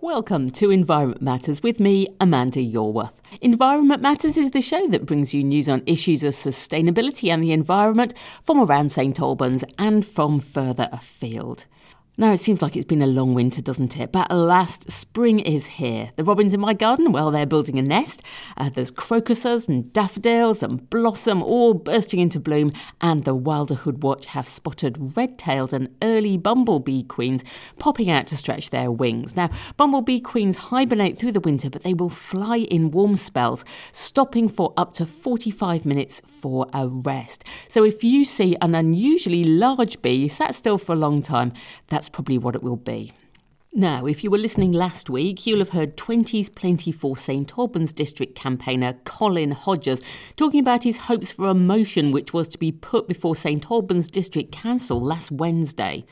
Welcome to Environment Matters with me, Amanda Yorwerth. Environment Matters is the show that brings you news on issues of sustainability and the environment from around St Albans and from further afield. Now, it seems like it's been a long winter, doesn't it? But alas, spring is here. The robins in my garden, well, they're building a nest. Uh, there's crocuses and daffodils and blossom all bursting into bloom, and the Wilderhood Watch have spotted red-tailed and early bumblebee queens popping out to stretch their wings. Now, bumblebee queens hibernate through the winter, but they will fly in warm spells, stopping for up to 45 minutes for a rest. So if you see an unusually large bee sat still for a long time, that's that's probably what it will be. Now, if you were listening last week, you'll have heard 20s Plenty for St Albans District campaigner Colin Hodges talking about his hopes for a motion which was to be put before St Albans District Council last Wednesday.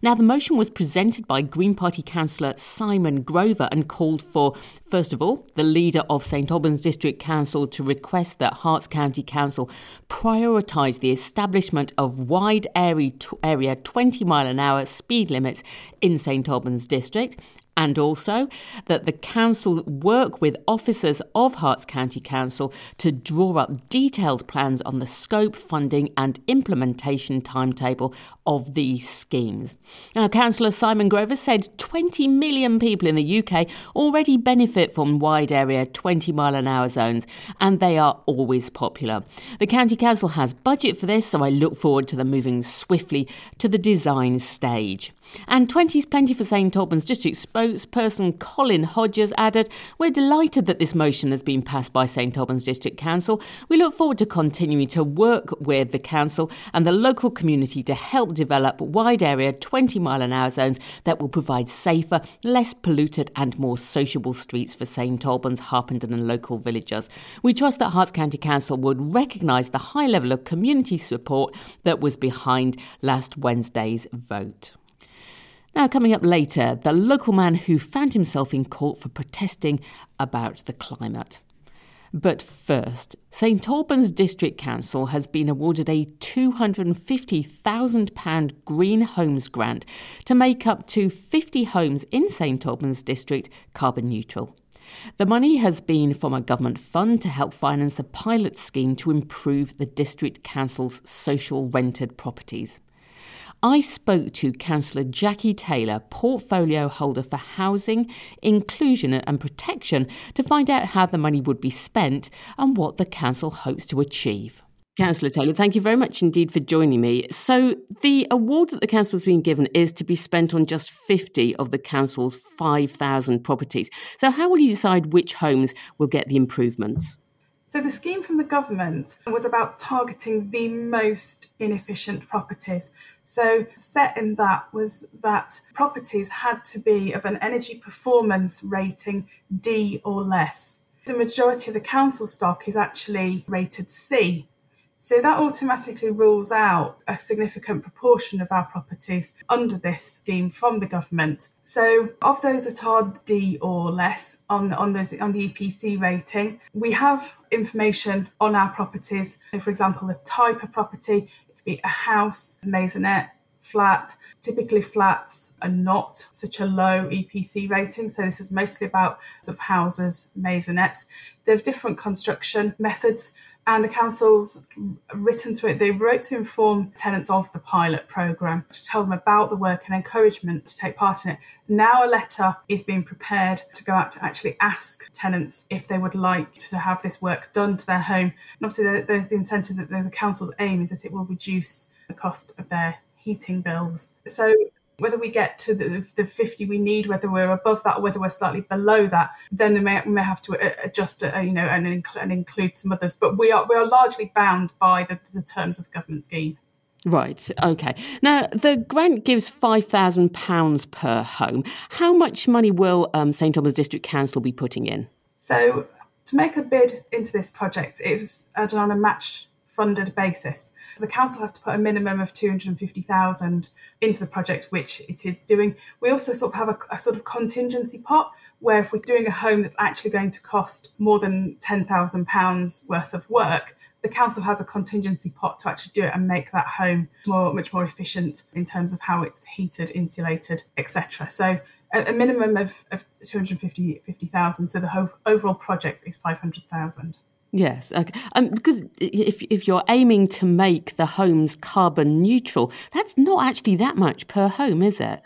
Now, the motion was presented by Green Party councillor Simon Grover and called for, first of all, the leader of St Albans District Council to request that Herts County Council prioritise the establishment of wide area 20 mile an hour speed limits in St Albans District and also that the council work with officers of Herts County Council to draw up detailed plans on the scope, funding, and implementation timetable of these schemes. Now, Councillor Simon Grover said 20 million people in the UK already benefit from wide area 20 mile an hour zones, and they are always popular. The County Council has budget for this, so I look forward to them moving swiftly to the design stage. And 20's plenty for St Albans District spokesperson Colin Hodges added, We're delighted that this motion has been passed by St Albans District Council. We look forward to continuing to work with the Council and the local community to help develop wide area 20 mile an hour zones that will provide safer, less polluted, and more sociable streets for St Albans, Harpenden, and local villagers. We trust that Herts County Council would recognise the high level of community support that was behind last Wednesday's vote. Now, coming up later, the local man who found himself in court for protesting about the climate. But first, St Albans District Council has been awarded a £250,000 Green Homes grant to make up to 50 homes in St Albans District carbon neutral. The money has been from a government fund to help finance a pilot scheme to improve the District Council's social rented properties. I spoke to Councillor Jacqui Taylor, portfolio holder for housing, inclusion and protection, to find out how the money would be spent and what the council hopes to achieve. Councillor Taylor, thank you very much indeed for joining me. So, the award that the council has been given is to be spent on just 50 of the council's 5,000 properties. So, how will you decide which homes will get the improvements? So, the scheme from the government was about targeting the most inefficient properties. So, set in that was that properties had to be of an energy performance rating D or less. The majority of the council stock is actually rated C. So that automatically rules out a significant proportion of our properties under this scheme from the government. So of those that are D or less on, on, the, on the EPC rating, we have information on our properties. So for example, the type of property, be a house, maisonette, flat. Typically, flats are not such a low EPC rating, so this is mostly about sort of houses, maisonettes. They have different construction methods, and the council's written to it. They wrote to inform tenants of the pilot program to tell them about the work and encouragement to take part in it. Now, a letter is being prepared to go out to actually ask tenants if they would like to have this work done to their home. And obviously, there's the incentive that the council's aim is that it will reduce the cost of their heating bills. So whether we get to the, the 50 we need, whether we're above that or whether we're slightly below that, then we may, we may have to uh, adjust, uh, you know, and, inc- and, include some others. But we are we are largely bound by the, the terms of the government scheme. Right. Okay. Now the grant gives five thousand pounds per home. How much money will um, St Albans District Council be putting in? So to make a bid into this project, it was done on a matched funded basis. So the council has to put a minimum of 250,000 into the project, which it is doing. We also sort of have a, a sort of contingency pot where if we're doing a home that's actually going to cost more than £10,000 worth of work, the council has a contingency pot to actually do it and make that home more much more efficient in terms of how it's heated, insulated, etc. So a, a minimum of, of 250,000. So the whole overall project is 500,000. Yes, okay. um, because if if you're aiming to make the homes carbon neutral, that's not actually that much per home, is it?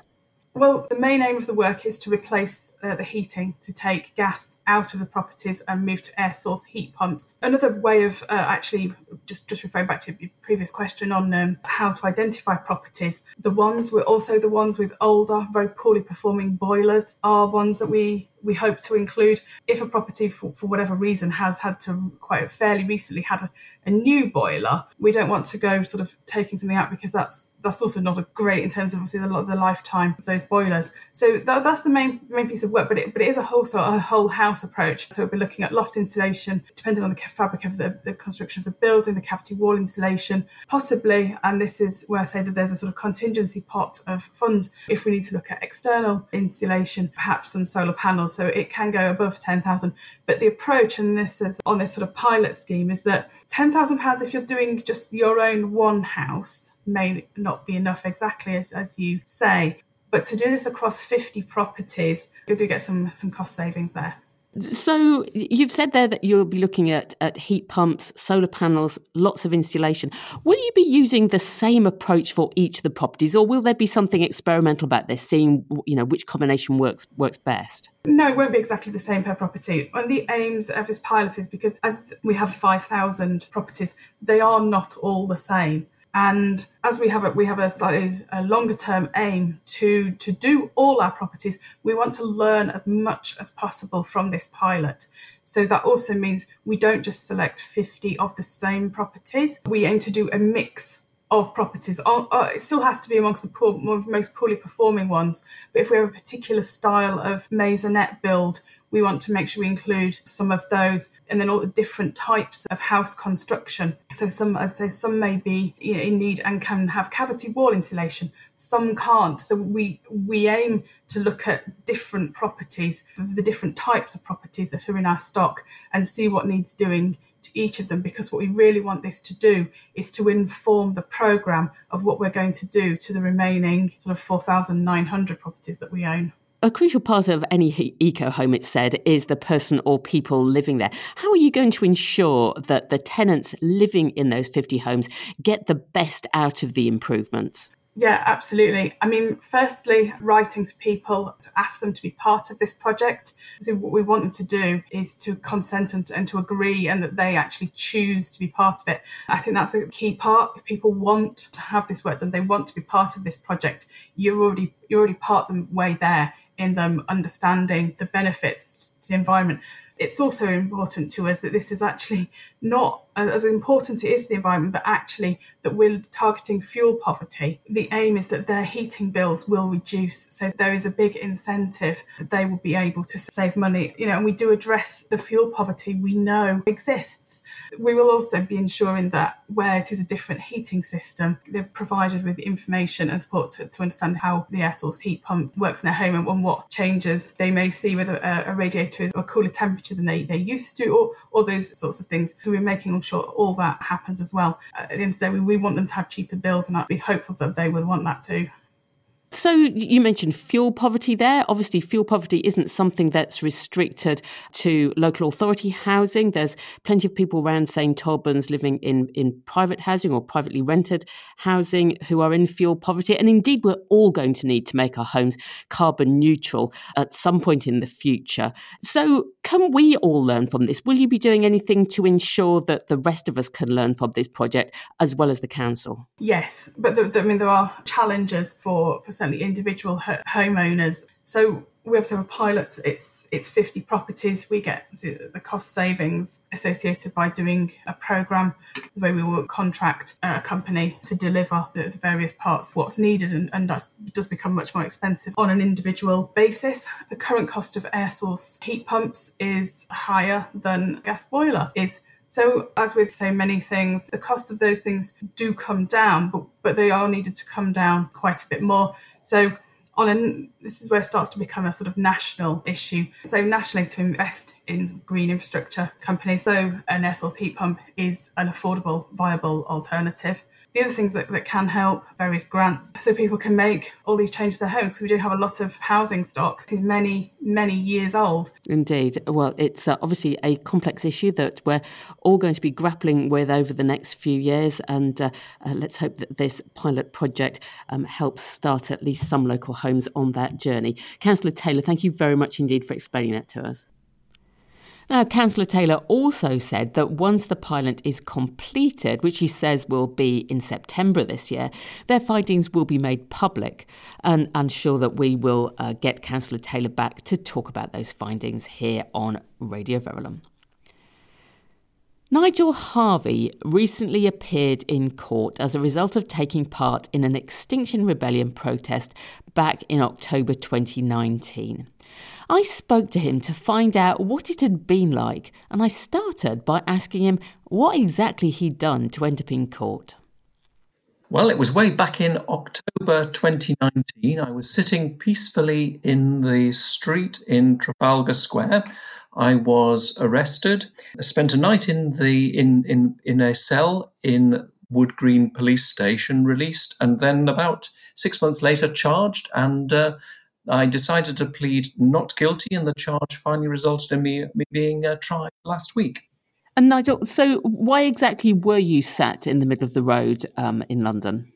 Well, the main aim of the work is to replace uh, the heating to take gas out of the properties and move to air source heat pumps. Another way of uh, actually just just referring back to your previous question on um, how to identify properties, the ones were also the ones with older, very poorly performing boilers are ones that we we hope to include if a property for, for whatever reason has had to quite fairly recently had a, a new boiler we don't want to go sort of taking something out because that's that's also not a great in terms of obviously the, the lifetime of those boilers. So that, that's the main main piece of work, but it, but it is a whole sort of a whole house approach. So we'll be looking at loft insulation, depending on the fabric of the, the construction of the building, the cavity wall insulation, possibly, and this is where I say that there's a sort of contingency pot of funds if we need to look at external insulation, perhaps some solar panels. So it can go above 10,000. But the approach, and this is on this sort of pilot scheme, is that £10,000 if you're doing just your own one house may not be enough exactly as, as you say. But to do this across 50 properties, you do get some, some cost savings there. So you've said there that you'll be looking at, at heat pumps, solar panels, lots of insulation. Will you be using the same approach for each of the properties, or will there be something experimental about this, seeing you know which combination works works best? No, it won't be exactly the same per property. Of the aims of this pilot is because as we have 5,000 properties, they are not all the same. And as we have a, we have a slightly a longer term aim to to do all our properties, we want to learn as much as possible from this pilot. So that also means we don't just select 50 of the same properties. We aim to do a mix of properties. Oh, oh, it still has to be amongst the poor, most poorly performing ones. But if we have a particular style of maisonette build, we want to make sure we include some of those and then all the different types of house construction. So some, as I say, some may be in need and can have cavity wall insulation, some can't. So we we aim to look at different properties, the different types of properties that are in our stock and see what needs doing to each of them because what we really want this to do is to inform the program of what we're going to do to the remaining sort of 4,900 properties that we own a crucial part of any eco home, it's said, is the person or people living there. How are you going to ensure that the tenants living in those 50 homes get the best out of the improvements? Yeah, absolutely. I mean, firstly, writing to people to ask them to be part of this project. So, what we want them to do is to consent and, and to agree and that they actually choose to be part of it. I think that's a key part. If people want to have this work done, they want to be part of this project, you're already you're already part of the way there in them understanding the benefits to the environment. It's also important to us that this is actually not as important it is to the environment, but actually that we're targeting fuel poverty. The aim is that their heating bills will reduce. So there is a big incentive that they will be able to save money. You know, and we do address the fuel poverty we know exists. We will also be ensuring that where it is a different heating system, they're provided with information and support to, to understand how the air source heat pump works in their home and, and what changes they may see whether a, a radiator is a cooler temperature than they, they used to, or, or those sorts of things. So we're making sure all that happens as well. At the end of the day, we, we want them to have cheaper bills, and I'd be hopeful that they would want that too. So you mentioned fuel poverty there. Obviously, fuel poverty isn't something that's restricted to local authority housing. There's plenty of people around St Albans living in, in private housing or privately rented housing who are in fuel poverty. And indeed, we're all going to need to make our homes carbon neutral at some point in the future. So can we all learn from this? Will you be doing anything to ensure that the rest of us can learn from this project as well as the council? Yes, but the, the, I mean, there are challenges for, for certainly individual ho- homeowners. So we obviously have a pilot. It's it's 50 properties. We get the cost savings associated by doing a program the way we will contract a company to deliver the, the various parts what's needed and, and that does become much more expensive on an individual basis the current cost of air source heat pumps is higher than gas boiler is So, as with so many things, the cost of those things do come down, but, but they are needed to come down quite a bit more. So, on a, this is where it starts to become a sort of national issue. So nationally, to invest in green infrastructure companies, so an air source heat pump is an affordable, viable alternative. The other things that, that can help, various grants, so people can make all these changes to their homes, because we do have a lot of housing stock. It is many, many years old. Indeed. Well, it's uh, obviously a complex issue that we're all going to be grappling with over the next few years. And uh, uh, let's hope that this pilot project um, helps start at least some local homes on that journey. Councillor Taylor, thank you very much indeed for explaining that to us. Now, Councillor Taylor also said that once the pilot is completed, which he says will be in September this year, their findings will be made public. And I'm sure that we will uh, get Councillor Taylor back to talk about those findings here on Radio Verulam. Nigel Harvey recently appeared in court as a result of taking part in an Extinction Rebellion protest back in October 2019. I spoke to him to find out what it had been like, and I started by asking him what exactly he'd done to end up in court. Well, it was way back in October 2019. I was sitting peacefully in the street in Trafalgar Square. I was arrested. I spent a night in the in in in a cell in Wood Green Police Station, released, and then about six months later, charged and uh, I decided to plead not guilty, and the charge finally resulted in me, me being uh, tried last week. And Nigel, so why exactly were you sat in the middle of the road um, in London?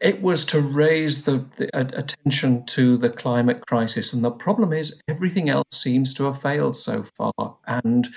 It was to raise the, the uh, attention to the climate crisis, and the problem is everything else seems to have failed so far. And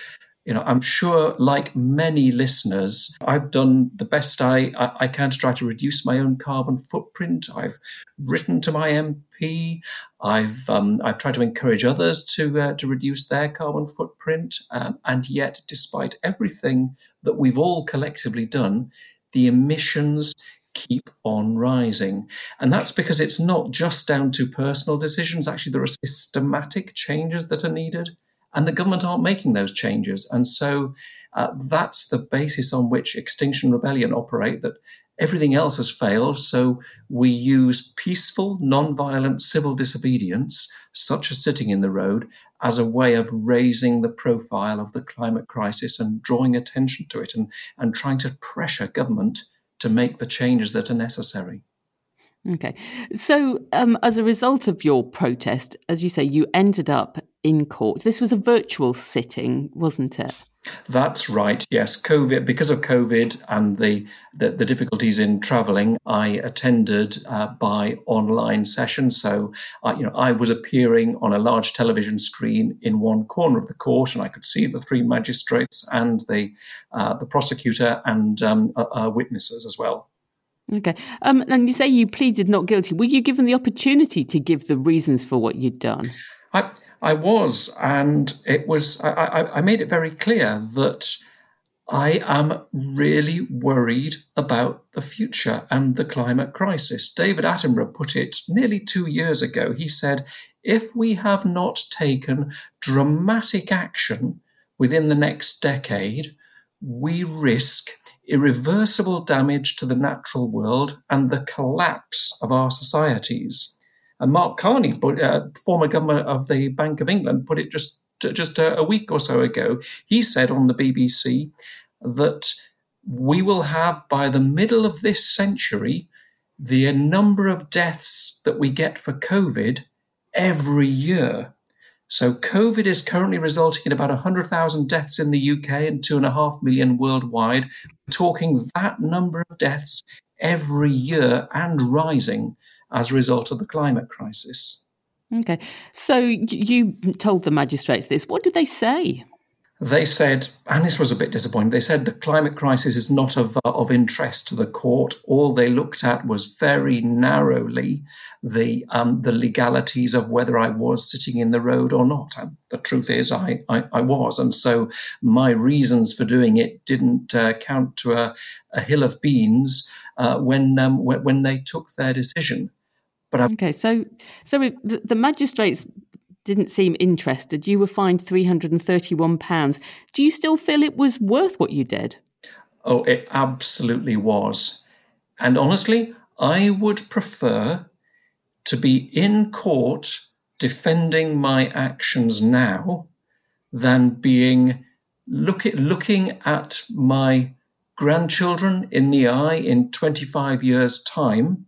you know, I'm sure, like many listeners, I've done the best I, I, I, can to try to reduce my own carbon footprint. I've written to my MP. I've um, I've tried to encourage others to uh, to reduce their carbon footprint. Um, and yet, despite everything that we've all collectively done, the emissions keep on rising. And that's because it's not just down to personal decisions. Actually, there are systematic changes that are needed and the government aren't making those changes. And so uh, that's the basis on which Extinction Rebellion operate. That everything else has failed, so we use peaceful, non-violent civil disobedience, such as sitting in the road, as a way of raising the profile of the climate crisis and drawing attention to it, and and trying to pressure government to make the changes that are necessary. Okay. So, um, as a result of your protest, as you say, you ended up in court. This was a virtual sitting, wasn't it? That's right. Yes, COVID. Because of COVID and the the, the difficulties in travelling, I attended uh, by online session. So, uh, you know, I was appearing on a large television screen in one corner of the court, and I could see the three magistrates and the uh, the prosecutor and um, uh, uh, witnesses as well. Okay. Um, and you say you pleaded not guilty. Were you given the opportunity to give the reasons for what you'd done? I, I was, and it was. I, I, I made it very clear that I am really worried about the future and the climate crisis. David Attenborough put it nearly two years ago. He said, "If we have not taken dramatic action within the next decade, we risk." Irreversible damage to the natural world and the collapse of our societies. And Mark Carney, uh, former governor of the Bank of England, put it just just a, a week or so ago. He said on the BBC that we will have by the middle of this century the number of deaths that we get for COVID every year so COVID is currently resulting in about 100,000 deaths in the UK and 2.5 million worldwide. We're talking that number of deaths every year and rising as a result of the climate crisis. Okay. So you told the magistrates this. What did they say? They said, and this was a bit disappointing, they said the climate crisis is not of, uh, of interest to the court. All they looked at was very narrowly the, um, the legalities of whether I was sitting in the road or not. And the truth is, I, I, I was. And so my reasons for doing it didn't uh, count to a, a, hill of beans uh, when, um, when, when they took their decision. But I- okay, so so the, the magistrates didn't seem interested. You were fined £331. Do you still feel it was worth what you did? Oh, it absolutely was. And honestly, I would prefer to be in court defending my actions now than being look at, looking at my grandchildren in the eye in 25 years' time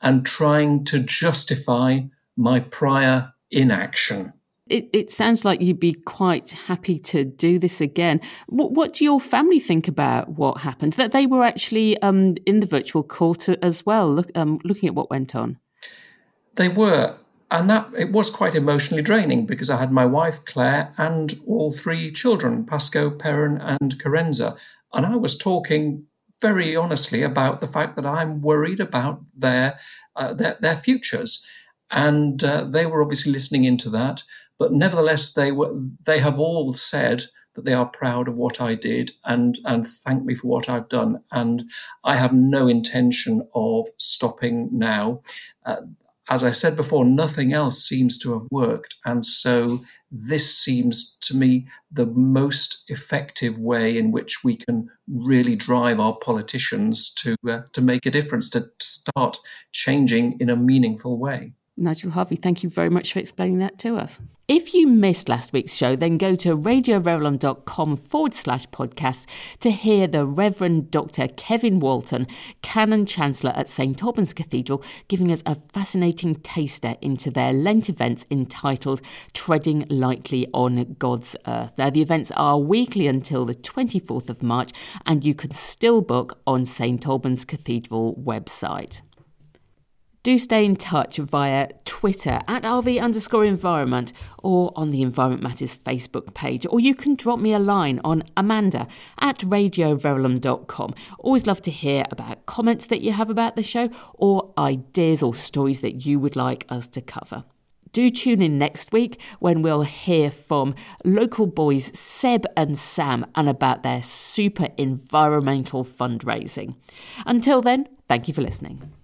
and trying to justify my prior inaction. It, it sounds like you'd be quite happy to do this again. What, what do your family think about what happened? That they were actually um, in the virtual court as well, look, um, looking at what went on. They were, and that it was quite emotionally draining because I had my wife Claire and all three children, Pasco, Perrin, and Carenza, and I was talking very honestly about the fact that I'm worried about their uh, their, their futures, and uh, they were obviously listening into that. But nevertheless, they were they have all said that they are proud of what I did and and thank me for what I've done. And I have no intention of stopping now. Uh, as I said before, nothing else seems to have worked. And so this seems to me the most effective way in which we can really drive our politicians to, uh, to make a difference, to, to start changing in a meaningful way. Nigel Harvey, thank you very much for explaining that to us. If you missed last week's show, then go to radioverulam.com forward slash podcast to hear the Reverend Dr. Kevin Walton, Canon Chancellor at St Albans Cathedral, giving us a fascinating taster into their Lent events entitled Treading Lightly on God's Earth. Now, the events are weekly until the 24th of March, and you can still book on St Albans Cathedral website do stay in touch via Twitter at RV underscore environment or on the Environment Matters Facebook page. Or you can drop me a line on Amanda at radioverulam.com. Always love to hear about comments that you have about the show or ideas or stories that you would like us to cover. Do tune in next week when we'll hear from local boys Seb and Sam and about their super environmental fundraising. Until then, thank you for listening.